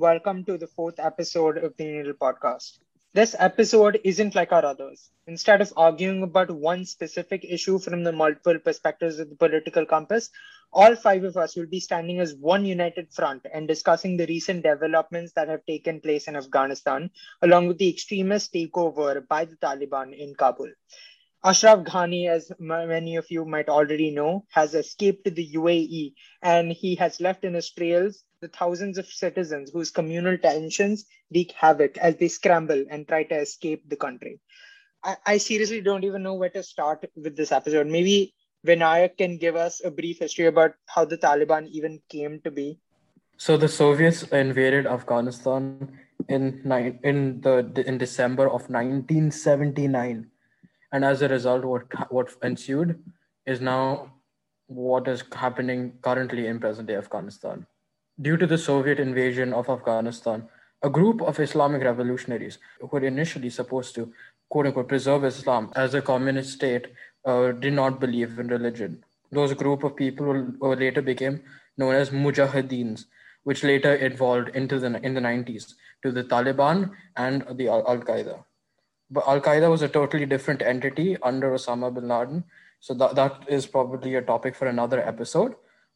Welcome to the fourth episode of the Needle Podcast. This episode isn't like our others. Instead of arguing about one specific issue from the multiple perspectives of the political compass, all five of us will be standing as one united front and discussing the recent developments that have taken place in Afghanistan, along with the extremist takeover by the Taliban in Kabul. Ashraf Ghani, as many of you might already know, has escaped the UAE and he has left in his trails the thousands of citizens whose communal tensions wreak havoc as they scramble and try to escape the country. I, I seriously don't even know where to start with this episode. Maybe Vinayak can give us a brief history about how the Taliban even came to be. So the Soviets invaded Afghanistan in nine, in the in December of 1979 and as a result what what ensued is now what is happening currently in present day afghanistan. Due to the soviet invasion of afghanistan a group of islamic revolutionaries who were initially supposed to quote unquote preserve islam as a communist state uh, did not believe in religion. Those group of people who later became known as mujahideens which later evolved into the in the 90s to the taliban and the al qaeda but Al Qaeda was a totally different entity under Osama bin Laden. So that, that is probably a topic for another episode.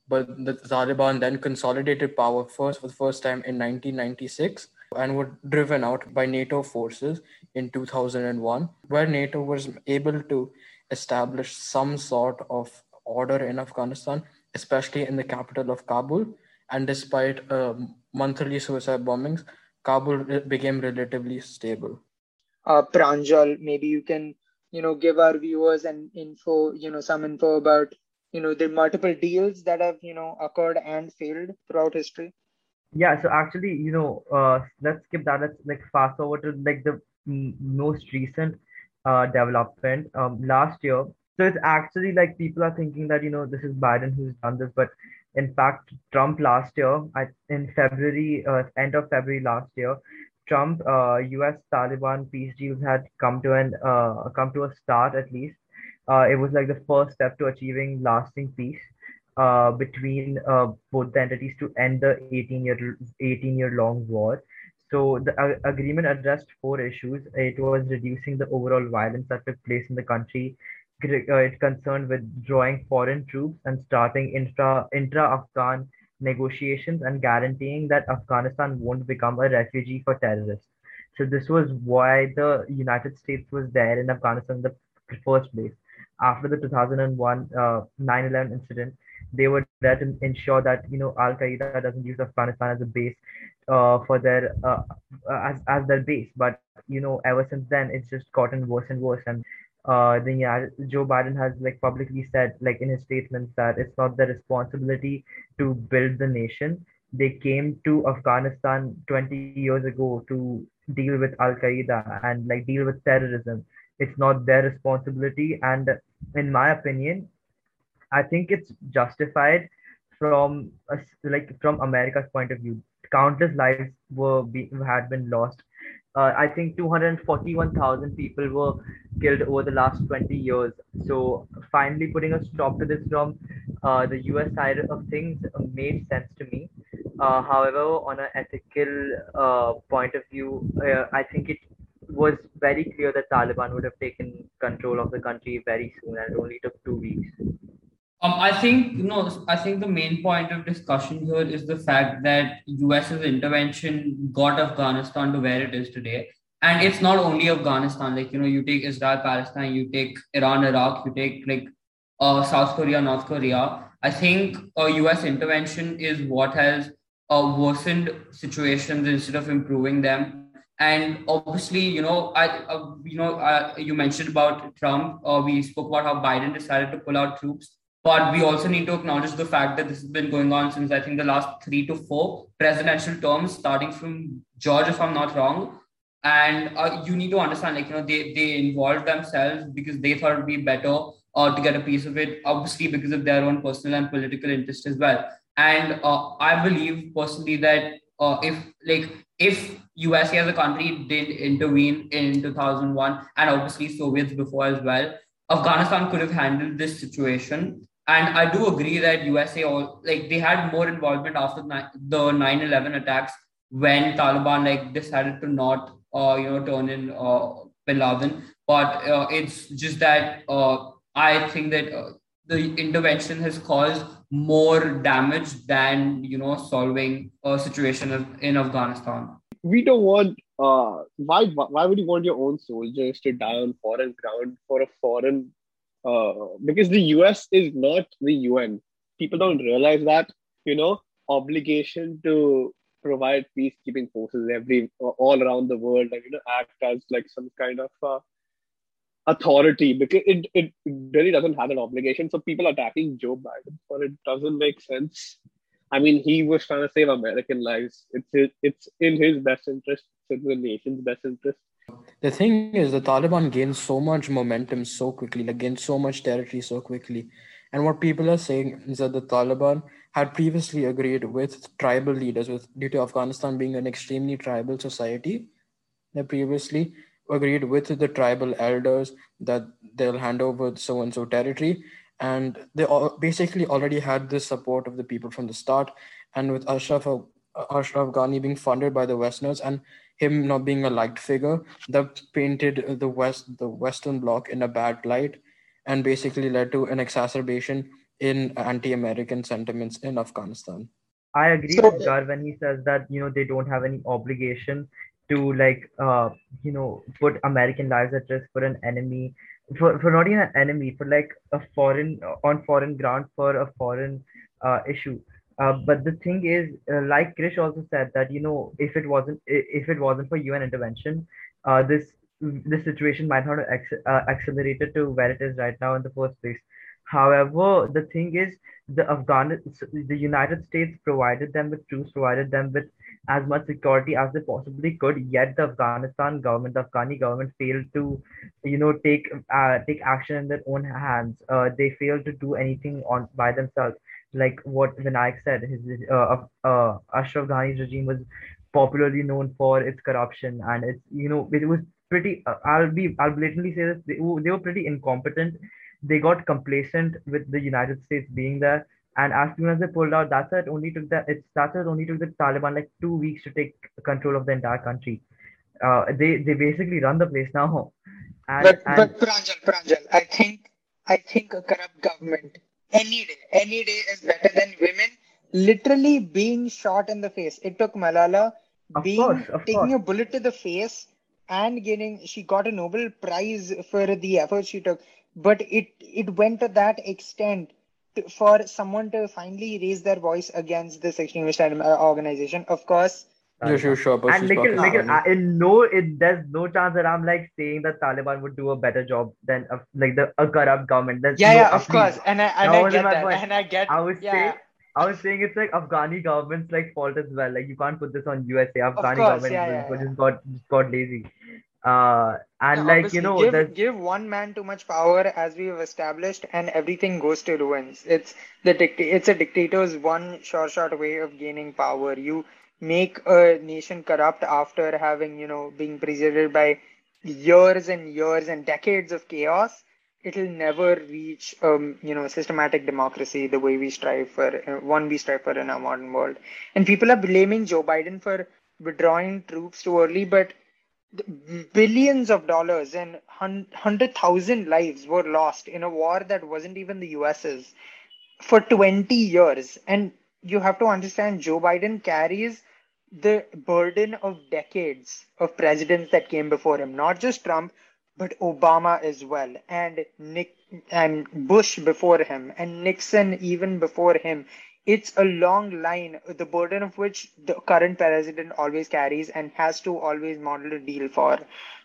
But the Taliban then consolidated power first for the first time in 1996 and were driven out by NATO forces in 2001, where NATO was able to establish some sort of order in Afghanistan, especially in the capital of Kabul. And despite uh, monthly suicide bombings, Kabul became relatively stable uh, Pranjal, maybe you can, you know, give our viewers an info, you know, some info about, you know, the multiple deals that have, you know, occurred and failed throughout history. Yeah, so actually, you know, uh, let's skip that. Let's like fast forward to like the most recent uh, development um, last year. So it's actually like people are thinking that you know this is Biden who's done this, but in fact, Trump last year, I, in February, uh, end of February last year, Trump, uh, U.S. Taliban peace deals had come to an uh, come to a start at least. Uh, it was like the first step to achieving lasting peace uh, between uh, both the entities to end the 18 year 18 year long war. So the uh, agreement addressed four issues. It was reducing the overall violence that took place in the country. It concerned withdrawing foreign troops and starting intra intra Afghan negotiations and guaranteeing that Afghanistan won't become a refugee for terrorists. So this was why the United States was there in Afghanistan in the first place. After the 2001 uh, 9/11 incident, they were there to ensure that you know Al Qaeda doesn't use Afghanistan as a base uh, for their uh, as as their base. But you know, ever since then, it's just gotten worse and worse. And uh, then yeah, Joe Biden has like publicly said, like in his statements, that it's not their responsibility to build the nation. They came to Afghanistan 20 years ago to deal with Al Qaeda and like deal with terrorism. It's not their responsibility, and in my opinion, I think it's justified from a, like from America's point of view. Countless lives were be, had been lost uh, I think 241,000 people were killed over the last 20 years. So finally putting a stop to this from uh, the US side of things made sense to me. Uh, however, on an ethical uh, point of view, uh, I think it was very clear that Taliban would have taken control of the country very soon, and it only took two weeks. Um, I think know. I think the main point of discussion here is the fact that US's intervention got Afghanistan to where it is today, and it's not only Afghanistan. Like you know, you take Israel, Palestine, you take Iran, Iraq, you take like uh, South Korea, North Korea. I think a US intervention is what has uh, worsened situations instead of improving them. And obviously, you know, I, uh, you know, uh, you mentioned about Trump. Uh, we spoke about how Biden decided to pull out troops. But we also need to acknowledge the fact that this has been going on since I think the last three to four presidential terms, starting from George, if I'm not wrong. And uh, you need to understand, like, you know, they, they involved themselves because they thought it would be better uh, to get a piece of it, obviously, because of their own personal and political interest as well. And uh, I believe personally that uh, if, like, if USA as a country did intervene in 2001 and obviously Soviets before as well, Afghanistan could have handled this situation and I do agree that USA all like they had more involvement after the 9/11 attacks when Taliban like decided to not uh, you know turn in uh, Bin Laden, but uh, it's just that uh, I think that uh, the intervention has caused more damage than you know solving a situation in Afghanistan. We don't want. Uh, why? Why would you want your own soldiers to die on foreign ground for a foreign? Uh, because the U.S. is not the UN. People don't realize that. You know, obligation to provide peacekeeping forces every all around the world and you know act as like some kind of uh, authority because it, it really doesn't have an obligation. So people attacking Joe Biden for it doesn't make sense. I mean, he was trying to save American lives. It's it's in his best interest. It's in the nation's best interest. The thing is, the Taliban gained so much momentum so quickly, like gained so much territory so quickly. And what people are saying is that the Taliban had previously agreed with tribal leaders, with due to Afghanistan being an extremely tribal society. They previously agreed with the tribal elders that they'll hand over so and so territory, and they all basically already had the support of the people from the start. And with Ashraf Ashraf Ghani being funded by the Westerners and him not being a liked figure, that painted the West the Western Bloc in a bad light and basically led to an exacerbation in anti-American sentiments in Afghanistan. I agree so, with Garv when he says that you know they don't have any obligation to like uh you know put American lives at risk for an enemy for, for not even an enemy for like a foreign on foreign ground for a foreign uh, issue. Uh, but the thing is, uh, like Krish also said that you know if it wasn't if it wasn't for UN intervention, uh, this the situation might not have acc- uh, accelerated to where it is right now in the first place. However, the thing is, the Afghan, the United States provided them with troops, provided them with as much security as they possibly could. Yet the Afghanistan government, the Afghani government, failed to, you know, take uh, take action in their own hands. Uh, they failed to do anything on by themselves. Like what Vinayak said, his uh, uh, Ashraf Ghani's regime was popularly known for its corruption, and it's you know it was pretty uh, i'll be i'll blatantly say this they, they were pretty incompetent they got complacent with the united states being there and as soon as they pulled out that's it. Only took the it's that's it. Only took the taliban like two weeks to take control of the entire country. Uh, they they basically run the place now. And, but and, but Pranjal, Pranjal, I think I think a corrupt government any day, any day is better than women literally being shot in the face. It took Malala being course, taking course. a bullet to the face and gaining she got a nobel prize for the effort she took. But it it went to that extent to, for someone to finally raise their voice against this extremist uh, organization of course yeah, sure, sure. And Nikhil, Nikhil, I, in no, it, there's no chance that I'm like saying that Taliban would do a better job than a, like the a corrupt government. There's yeah, no, yeah, of course, and I and I get that, point. and I get. I was yeah. saying, I was saying it's like Afghani government's like fault as well. Like you can't put this on USA. Afghani course, government yeah, yeah, yeah. just got just got lazy. Uh, and yeah, like you know, give, give one man too much power, as we have established, and everything goes to ruins. It's the dict- it's a dictator's one short short way of gaining power. You make a nation corrupt after having you know being preceded by years and years and decades of chaos it'll never reach um, you know systematic democracy the way we strive for uh, one we strive for in our modern world and people are blaming joe biden for withdrawing troops too early but billions of dollars and hundred thousand lives were lost in a war that wasn't even the us's for 20 years and you have to understand joe biden carries the burden of decades of presidents that came before him not just trump but Obama as well, and Nick and Bush before him, and Nixon even before him. It's a long line, the burden of which the current president always carries and has to always model a deal for.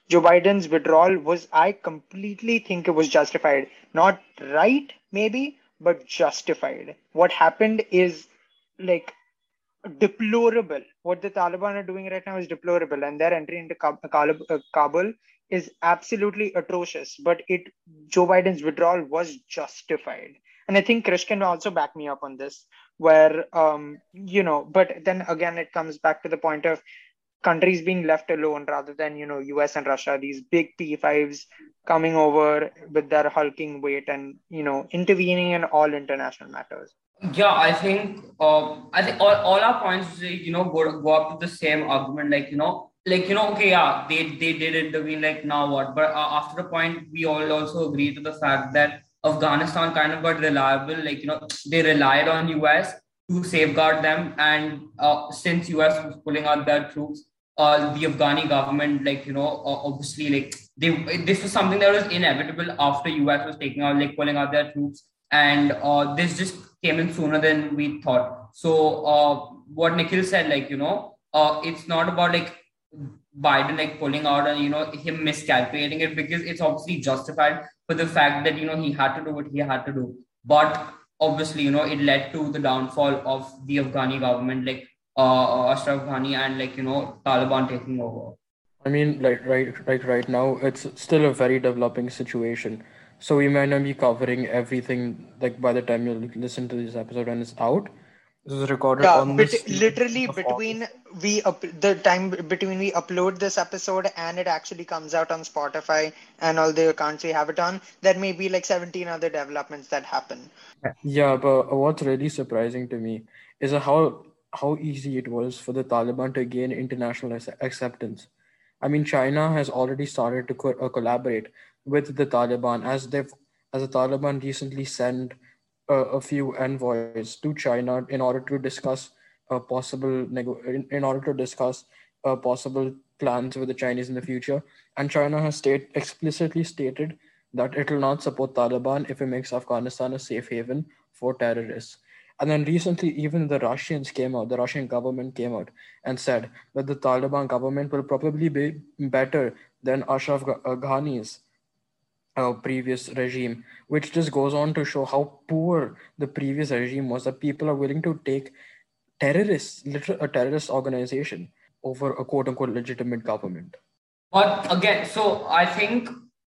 Joe Biden's withdrawal was, I completely think it was justified. Not right, maybe, but justified. What happened is like deplorable. What the Taliban are doing right now is deplorable, and their entry into Kabul is absolutely atrocious, but it Joe Biden's withdrawal was justified. And I think Krish can also back me up on this, where um, you know, but then again it comes back to the point of countries being left alone rather than, you know, US and Russia, these big P5s coming over with their hulking weight and, you know, intervening in all international matters. Yeah, I think uh, I think all, all our points you know go, go up to the same argument. Like you know, like you know, okay, yeah, they they did intervene. Like now what? But uh, after a point, we all also agree to the fact that Afghanistan kind of got reliable. Like you know, they relied on US to safeguard them, and uh, since US was pulling out their troops, uh, the Afghani government, like you know, uh, obviously, like they this was something that was inevitable after US was taking out, like pulling out their troops, and uh, this just came in sooner than we thought. So uh, what Nikhil said, like you know, uh, it's not about like Biden like pulling out and you know him miscalculating it because it's obviously justified for the fact that you know he had to do what he had to do. But obviously, you know, it led to the downfall of the Afghani government, like uh, Ashraf Ghani and like you know Taliban taking over. I mean, like right, like right now, it's still a very developing situation. So we might not be covering everything. Like by the time you listen to this episode and it's out, this is recorded Yeah, on but this literally between we up the time between we upload this episode and it actually comes out on Spotify and all the accounts we have it on, there may be like 17 other developments that happen. Yeah, but what's really surprising to me is how how easy it was for the Taliban to gain international acceptance. I mean, China has already started to co- uh, collaborate with the Taliban as they've as the Taliban recently sent a few envoys to China in order to discuss a possible in, in order to discuss possible plans with the Chinese in the future. And China has state explicitly stated that it will not support Taliban if it makes Afghanistan a safe haven for terrorists. And then recently, even the Russians came out, the Russian government came out and said that the Taliban government will probably be better than Ashraf uh, Ghani's uh, previous regime, which just goes on to show how poor the previous regime was. That people are willing to take terrorists, literal a terrorist organization, over a quote unquote legitimate government. But again, so I think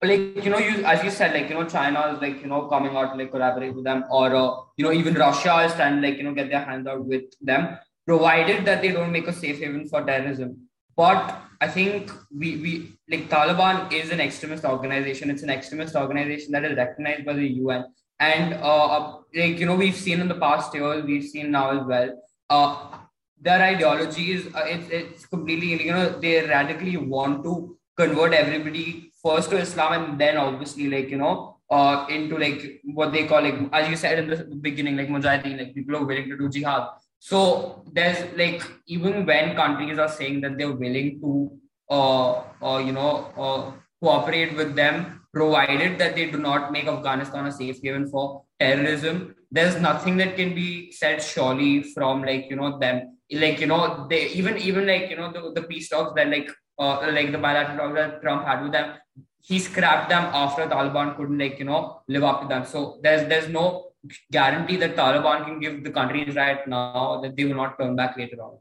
like you know, you as you said, like you know, China is like you know coming out like collaborate with them, or uh, you know even Russia is trying like you know get their hands out with them, provided that they don't make a safe haven for terrorism. But I think we we like Taliban is an extremist organization. It's an extremist organization that is recognized by the UN, and uh, like you know we've seen in the past years, we've seen now as well. Uh, their ideology is uh, it's, it's completely you know they radically want to convert everybody first to Islam and then obviously like you know uh into like what they call like as you said in the beginning like mujahideen like people are willing to do jihad so there's like even when countries are saying that they're willing to uh, uh you know uh, cooperate with them provided that they do not make Afghanistan a safe haven for terrorism there's nothing that can be said surely from like you know them. Like you know they even even like you know the, the peace talks that like uh, like the bilateral talks that Trump had with them he scrapped them after Taliban couldn't like you know live up to them. So there's there's no guarantee that Taliban can give the countries right now that they will not turn back later on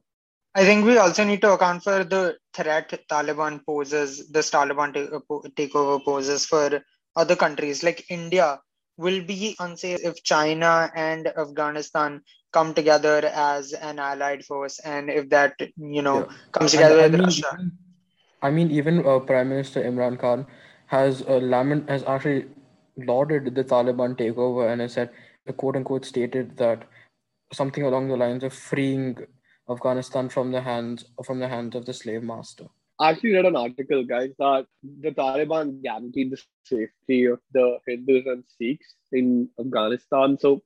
I think we also need to account for the threat Taliban poses, this Taliban ta- takeover poses for other countries like India will be unsafe if China and Afghanistan come together as an allied force and if that you know Yeah. comes And together I with mean, Russia. even, I mean, even uh, Prime Minister Imran Khan has uh, lament has actually lauded the Taliban takeover and has said, uh, quote unquote, stated that something along the lines of freeing Afghanistan from the hands from the hands of the slave master. I actually read an article, guys, that the Taliban guaranteed the safety of the Hindus and Sikhs in Afghanistan. So,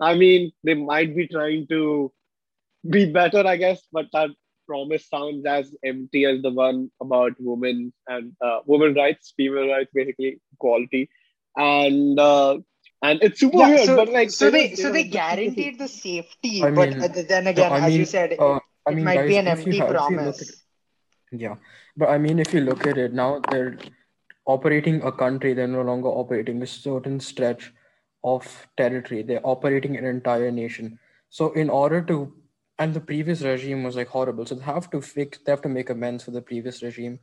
I mean, they might be trying to be better, I guess, but that promise sounds as empty as the one about women and uh, women rights, female rights, basically equality, and uh, and it's super Yeah, weird. so, but like, so they they so they guaranteed the safety, I but mean, uh, then again, I as you said, uh, I it might guys, be an empty have, if you promise. Yeah, but I mean, if you look at it now, they're operating a country, they're no longer operating a certain stretch of territory. They're operating an entire nation. So, in order to, and the previous regime was like horrible. So, they have to fix, they have to make amends for the previous regime.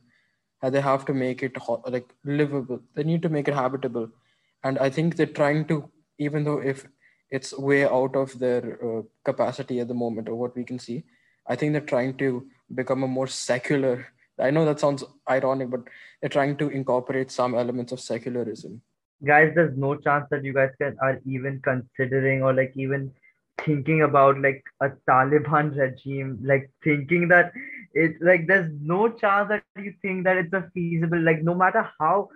And they have to make it ho- like livable. They need to make it habitable. And I think they're trying to, even though if it's way out of their uh, capacity at the moment or what we can see, I think they're trying to become a more secular. I know that sounds ironic, but they're trying to incorporate some elements of secularism. guys there's no chance that you guys can are even considering or like even thinking about like a Taliban regime, like thinking that it's like there's no chance that you think that it's a feasible, like no matter how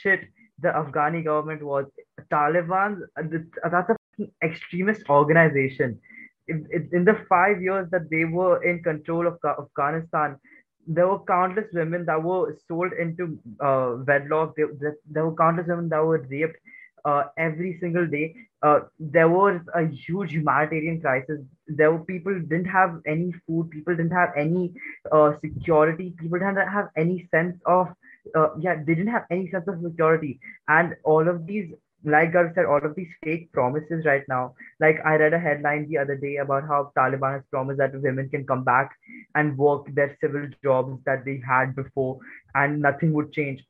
shit the Afghani government was, Taliban, that's a extremist organization. In, in the five years that they were in control of Afghanistan, there were countless women that were sold into uh, wedlock. There, there were countless women that were raped uh, every single day. Uh, there was a huge humanitarian crisis. There were people didn't have any food. People didn't have any uh, security. People didn't have any sense of uh, yeah. They didn't have any sense of security. And all of these, like Garv said, all of these fake promises right now. Like I read a headline the other day about how Taliban has promised that women can come back and work their civil jobs that they had before, and nothing would change.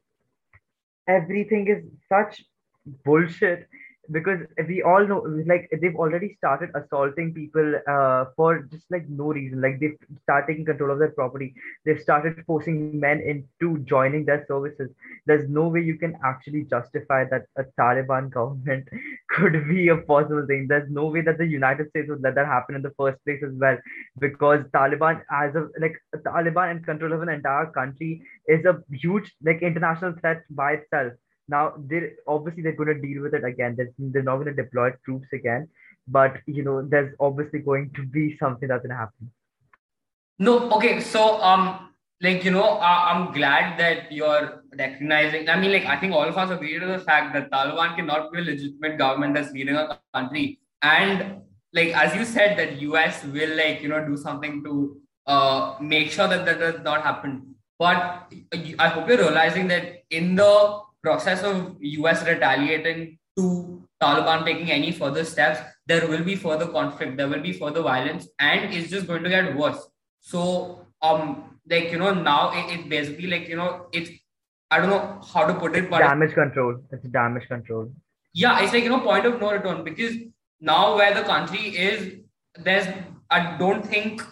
Everything is such bullshit because we all know like they've already started assaulting people uh, for just like no reason. Like they've started taking control of their property. They've started forcing men into joining their services. There's no way you can actually justify that a taliban government could be a possible thing. There's no way that the united states would let that happen in the first place as well because taliban as a like taliban in control of an entire country is a huge like international threat by itself now they obviously they're going to deal with it again. They're, they're not going to deploy troops again, but you know there's obviously going to be something that's going to happen. No, okay. So um, like you know, I, I'm glad that you're recognizing. I mean, like I think all of us agree to the fact that Taliban cannot be a legitimate government that's leading a country, and like as you said, that US will like you know do something to uh make sure that that does not happen. But I hope you're realizing that in the process of US retaliating to Taliban taking any further steps, there will be further conflict, there will be further violence, and it's just going to get worse. So, um, like you know, now it, it basically like you know, it's I don't know how to put it, but damage control. It's damage control. Yeah, it's like you know, point of no return because now where the country is, there's I don't think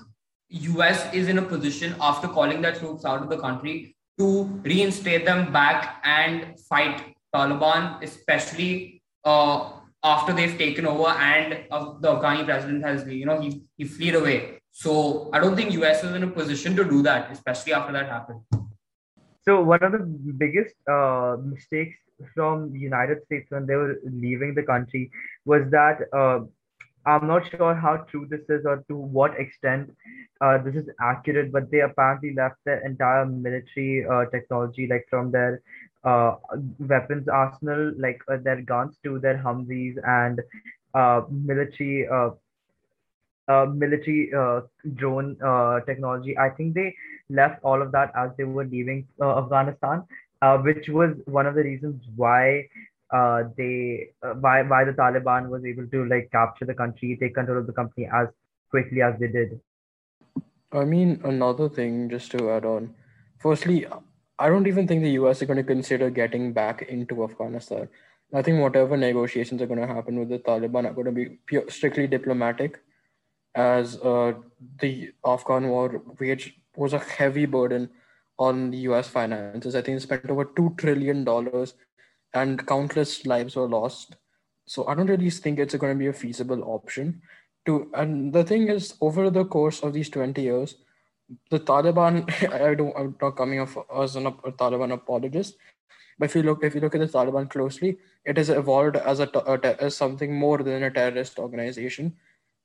US is in a position after calling their troops out of the country to reinstate them back and fight Taliban, especially uh, after they've taken over and uh, the Afghani president has, you know, he, he fled away. So I don't think US is in a position to do that, especially after that happened. So one of the biggest uh, mistakes from United States when they were leaving the country was that uh, I'm not sure how true this is or to what extent uh, this is accurate, but they apparently left their entire military uh, technology, like from their uh, weapons arsenal, like uh, their guns to their Humvees and uh, military uh, military drone technology. I think they left all of that as they were leaving Afghanistan, which was one of the reasons why uh, they uh, why why the Taliban was able to like capture the country, take control of the company as quickly as they did. I mean, another thing just to add on. Firstly, I don't even think the US is going to consider getting back into Afghanistan. I think whatever negotiations are going to happen with the Taliban are going to be pure, strictly diplomatic, as uh, the Afghan war which was a heavy burden on the US finances. I think it spent over two trillion dollars and countless lives were lost. So I don't really think it's going to be a feasible option. To and the thing is, over the course of these twenty years, the Taliban. I don't. I'm not coming off as an, a Taliban apologist, but if you look, if you look at the Taliban closely, it has evolved as a, a as something more than a terrorist organization.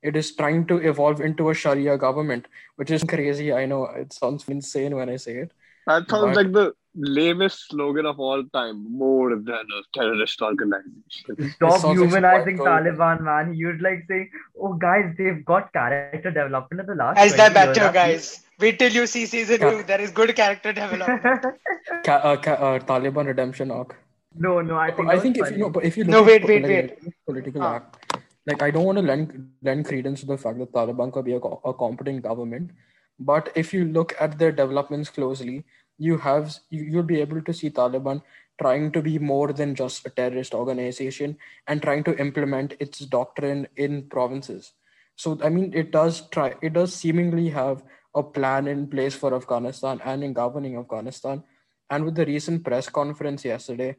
It is trying to evolve into a Sharia government, which is crazy. I know it sounds insane when I say it. That sounds but, like the lamest slogan of all time, more than a terrorist organization. Stop humanizing Taliban, man. You'd like saying, oh, guys, they've got character development in the last. Is that better, years. guys? Wait till you see season two. There is good character development. Ca- uh, ca- uh, Taliban redemption arc. No, no, I think. I think if you know, but if you no, wait, wait, like, wait. Political ah. act, like I don't want to lend lend credence to the fact that Taliban could be a, a competent government, but if you look at their developments closely, you have you, you'll be able to see Taliban trying to be more than just a terrorist organization and trying to implement its doctrine in provinces. So I mean, it does try. It does seemingly have a plan in place for Afghanistan and in governing Afghanistan. And with the recent press conference yesterday,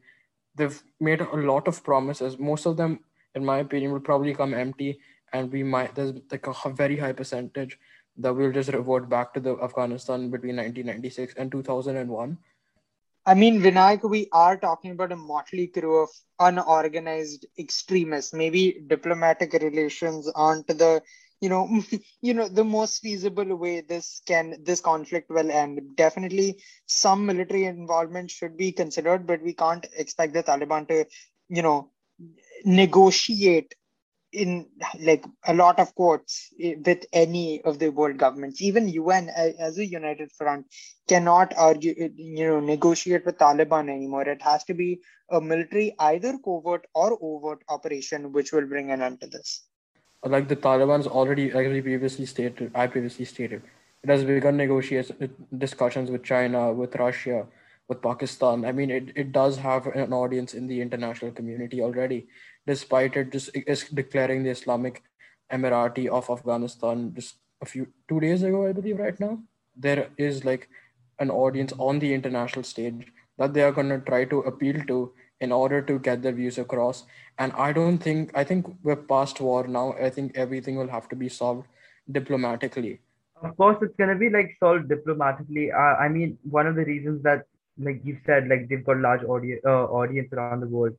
they've made a lot of promises. Most of them, in my opinion, will probably come empty and we might there's like a very high percentage that we will just revert back to the Afghanistan between 1996 and 2001. I mean, Vinayak, we are talking about a motley crew of unorganized extremists. Maybe diplomatic relations aren't the you know you know the most feasible way this can this conflict will end definitely some military involvement should be considered but we can't expect the taliban to you know negotiate in like a lot of quotes eh, with any of the world governments even un as a united front cannot argue eh, you know negotiate with taliban anymore. It has to be a military either covert or overt operation which will bring an end to this. Like the Taliban's already, like we previously stated, I previously stated, it has begun negotiations, eh, discussions with China, with Russia, with Pakistan. I mean, it, it does have an audience in the international community already, despite it just is declaring the Islamic Emirati of Afghanistan just a few two days ago, I believe. Right now, there is like an audience on the international stage that they are going to try to appeal to in order to get their views across. And I don't think, I think we're past war now. I think everything will have to be solved diplomatically. Of course, it's going to be like solved diplomatically. Uh, I mean, one of the reasons that, like you said, like they've got large audience, uh, audience around the world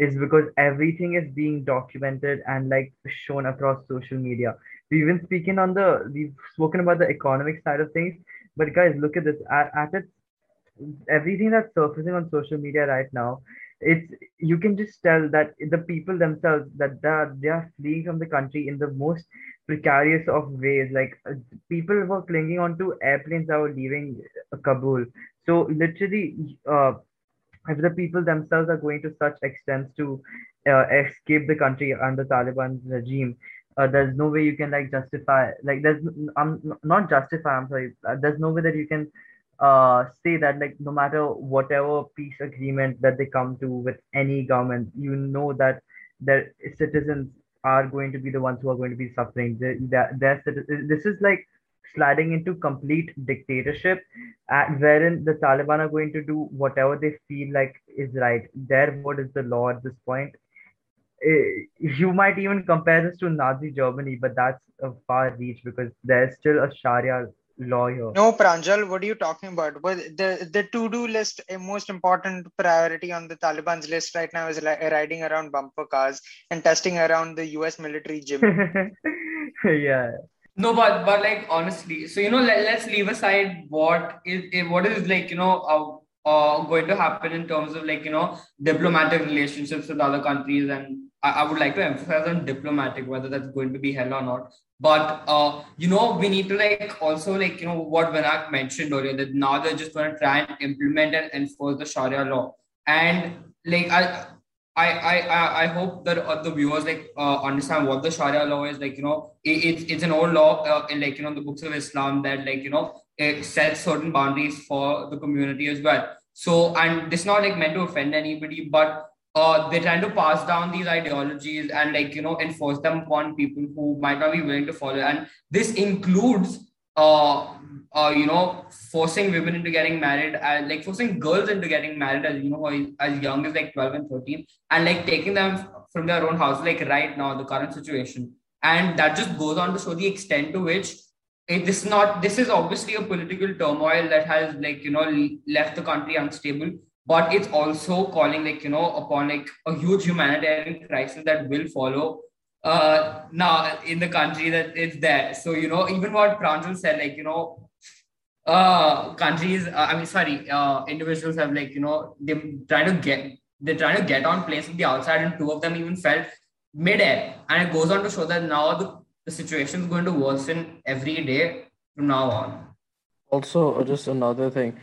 is because everything is being documented and like shown across social media. We've been speaking on the, we've spoken about the economic side of things, but guys, look at this. At, at its, everything that's surfacing on social media right now it's you can just tell that the people themselves that they are, they are fleeing from the country in the most precarious of ways like uh, people were clinging onto airplanes that were leaving kabul so literally uh, if the people themselves are going to such extents to uh, escape the country under taliban regime uh, there's no way you can like justify like there's i'm not justify i'm sorry uh, there's no way that you can uh, say that like no matter whatever peace agreement that they come to with any government, you know that their citizens are going to be the ones who are going to be suffering. Their, their, their this is like sliding into complete dictatorship, at, wherein the Taliban are going to do whatever they feel like is right. Their word is the law at this point. Eh, you might even compare this to Nazi Germany, but that's a far reach because there's still a Sharia lawyer. No, Pranjal, what are you talking about? But the the to do list, a most important priority on the Taliban's list right now is like riding around bumper cars and testing around the U.S. military gym. yeah. No, but but like honestly, so you know, let, let's leave aside what is what is like you know uh, uh, going to happen in terms of like you know diplomatic relationships with other countries and I, I would like to emphasize on diplomatic whether that's going to be hell or not but uh, you know, we need to like also like you know what Vinayak mentioned earlier that now they're just going to try and implement and enforce the Sharia law. And like I, I, I, I hope that uh, the viewers like uh, understand what the Sharia law is. Like you know, it, it's it's an old law uh, in like you know the books of Islam that like you know it sets certain boundaries for the community as well. So and this not like meant to offend anybody, but uh, they're trying to pass down these ideologies and like you know enforce them upon people who might not be willing to follow and this includes uh, uh you know forcing women into getting married and like forcing girls into getting married as you know as young as like 12 and 13 and like taking them from their own house like right now the current situation. And that just goes on to show the extent to which it, this not this is obviously a political turmoil that has like you know left the country unstable but it's also calling like you know upon like a huge humanitarian crisis that will follow uh now in the country that is there. So you know even what Pranjal said like you know uh countries uh, i mean sorry uh individuals have like you know they're trying to get they're trying to get on planes from the outside and two of them even felt midair. And it goes on to show that now the, the situation is going to worsen every day from now on. Also just another thing.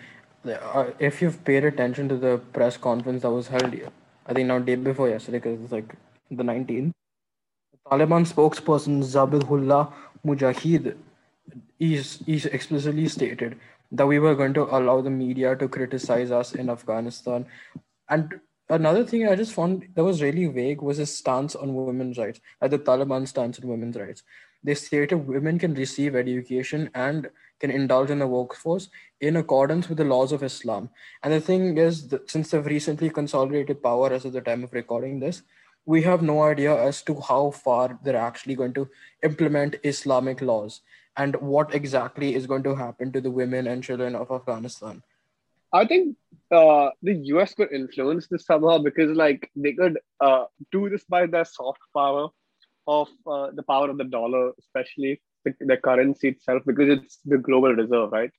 Uh, if you've paid attention to the press conference that was held, I think now day before yesterday, because it's like the 19th, Taliban spokesperson Zabihullah Mujahid he's, he's explicitly stated that we were going to allow the media to criticize us in Afghanistan. And another thing I just found that was really vague was his stance on women's rights, like the Taliban stance on women's rights. They stated women can receive education and can indulge in the workforce in accordance with the laws of Islam. And the thing is, that since they've recently consolidated power as of the time of recording this, we have no idea as to how far they're actually going to implement Islamic laws and what exactly is going to happen to the women and children of Afghanistan. I think uh, the US could influence this somehow because, like, they could uh, do this by their soft power of uh, the power of the dollar, especially the, the currency itself, because it's the global reserve, right?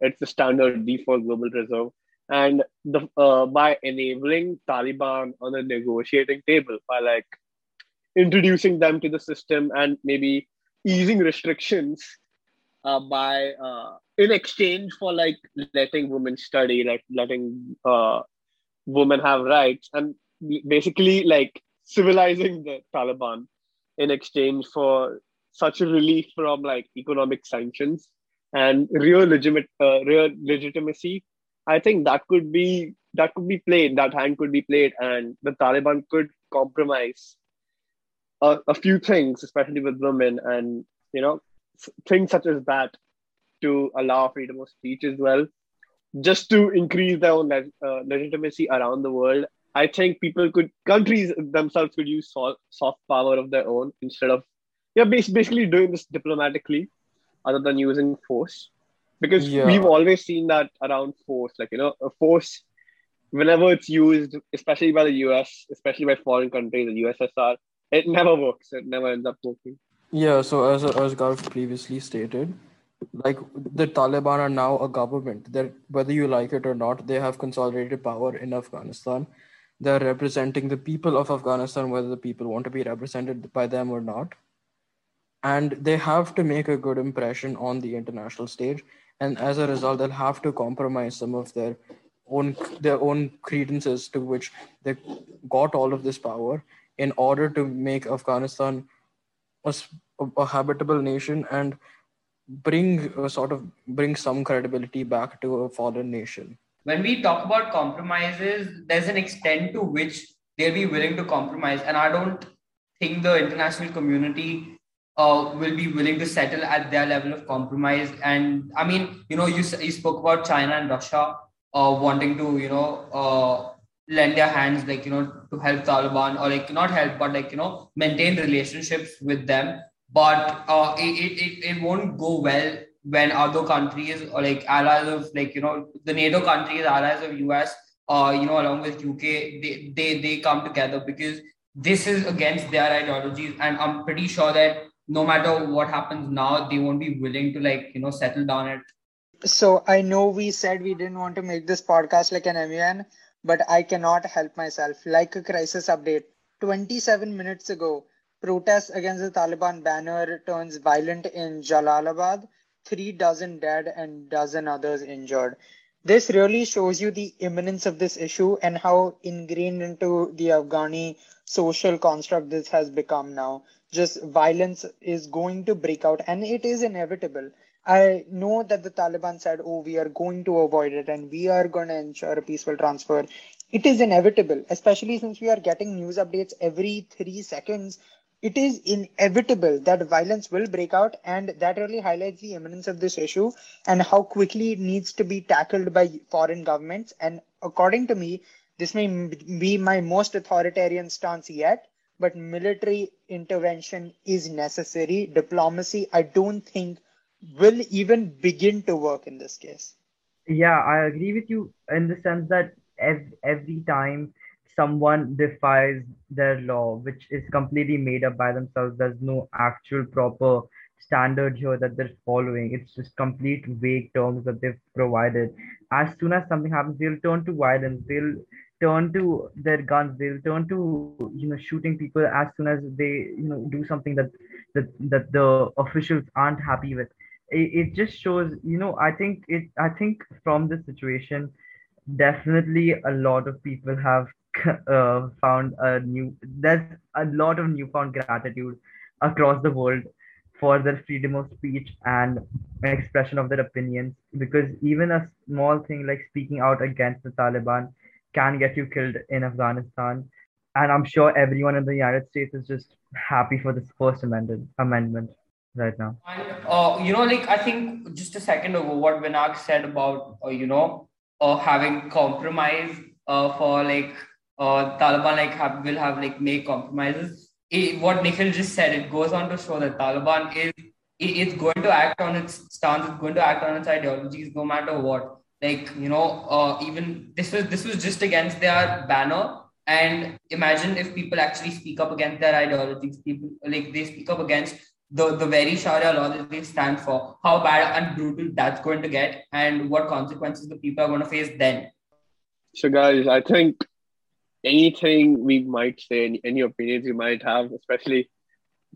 It's the standard default global reserve and the uh, by enabling Taliban on the negotiating table by like introducing them to the system and maybe easing restrictions uh, by uh, in exchange for like letting women study, like letting uh, women have rights, and basically like civilizing the Taliban in exchange for such a relief from like economic sanctions and real legitimate uh, real legitimacy I think that could be that could be played. That hand could be played, and the Taliban could compromise a, a few things, especially with women, and you know things such as that to allow freedom of speech as well, just to increase their own uh, legitimacy around the world. I think people could countries themselves could use soft, soft power of their own instead of yeah basically doing this diplomatically, other than using force because yeah. we've always seen that around force like you know a force whenever it's used especially by the us especially by foreign countries the ussr it never works it never ends up working yeah so as as Garv previously stated like the taliban are now a government. That whether you like it or not they have consolidated power in afghanistan. They're representing the people of afghanistan whether the people want to be represented by them or not. And they have to make a good impression on the international stage. And as a result they'll have to compromise some of their own their own credences to which they got all of this power in order to make afghanistan a, a habitable nation and bring uh, sort of bring some credibility back to a fallen nation when we talk about compromises there's an extent to which they'll be willing to compromise and i don't think the international community uh, will be willing to settle at their level of compromise. And I mean, you know, you, you spoke about China and Russia uh, wanting to, you know, uh, lend their hands, like, you know, to help Taliban or like not help, but like, you know, maintain relationships with them. But uh, it, it, it won't go well when other countries or like allies of like, you know, the NATO countries, allies of US, uh, you know, along with UK, they, they, they come together because this is against their ideologies. And I'm pretty sure that no matter what happens now, they won't be willing to like, you know, settle down it. So I know we said we didn't want to make this podcast like an MUN, but I cannot help myself. Like a crisis update, 27 minutes ago, protests against the Taliban banner turns violent in Jalalabad, three dozen dead and dozen others injured. This really shows you the imminence of this issue and how ingrained into the Afghani social construct this has become now just violence is going to break out and it is inevitable. I know that the Taliban said, oh, we are going to avoid it and we are going to ensure a peaceful transfer. It is inevitable, especially since we are getting news updates every three seconds. It is inevitable that violence will break out, and that really highlights the imminence of this issue and how quickly it needs to be tackled by foreign governments. And according to me, this may be my most authoritarian stance yet but military intervention is necessary. Diplomacy, I don't think, will even begin to work in this case. Yeah, I agree with you in the sense that every, every time someone defies their law, which is completely made up by themselves, there's no actual proper standard here that they're following. It's just complete vague terms that they've provided. As soon as something happens, they'll turn to violence. They'll turn to their guns they'll turn to you know shooting people as soon as they you know do something that that, that the officials aren't happy with it, it just shows you know i think it i think from this situation definitely a lot of people have uh, found a new there's a lot of newfound gratitude across the world for their freedom of speech and expression of their opinions because even a small thing like speaking out against the taliban can get you killed in Afghanistan. And I'm sure everyone in the United States is just happy for this first amendment amendment right now. And uh, you know, like I think just a second ago, what Vinayak said about uh, you know uh, having compromise uh, for like uh, Taliban like have, will have like make compromises. It, what Nikhil just said, it goes on to show that Taliban is it, it's going to act on its stance, it's going to act on its ideologies no matter what. Like you know, uh, even this was this was just against their banner. And imagine if people actually speak up against their ideologies, people like they speak up against the, the very Sharia law that they stand for, how bad and brutal that's going to get, and what consequences the people are going to face then. So, guys, I think anything we might say, any, any opinions you might have, especially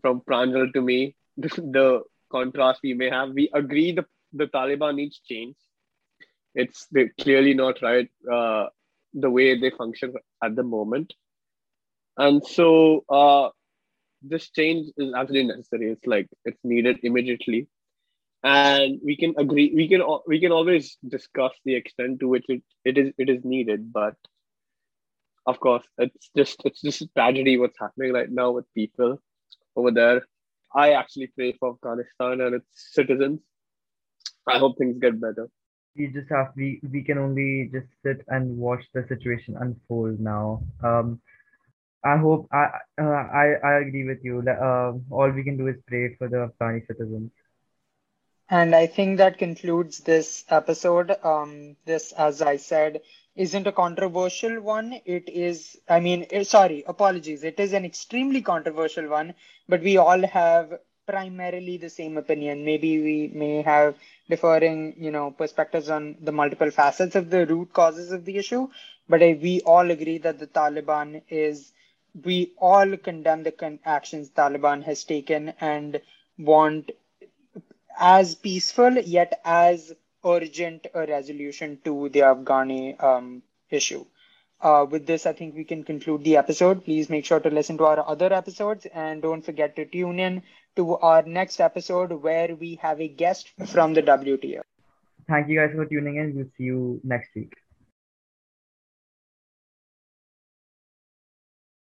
from Pranjal to me, the, the contrast we may have, we agree the, the Taliban needs change. It's clearly not right uh, the way they function at the moment. And so, uh, this change is absolutely necessary. It's like it's needed immediately, and we can agree. We can we can always discuss the extent to which it, it is it is needed. But of course, it's just it's just a tragedy what's happening right now with people over there. I actually pray for Afghanistan and its citizens. I hope things get better. We just have we we can only just sit and watch the situation unfold now. Um, I hope I uh, I I agree with you. Uh, all we can do is pray for the Afghani citizens. And I think that concludes this episode. Um, this, as I said, isn't a controversial one. It is, I mean, eh, sorry, apologies. It is an extremely controversial one, but we all have primarily the same opinion. Maybe we may have differing, you know, perspectives on the multiple facets of the root causes of the issue, but we all agree that the Taliban is we all condemn the actions Taliban has taken and want as peaceful yet as urgent a resolution to the Afghani um, issue. Uh, with this, I think we can conclude the episode. Please make sure to listen to our other episodes and don't forget to tune in to our next episode where we have a guest from the WTO. Thank you guys for tuning in. We'll see you next week.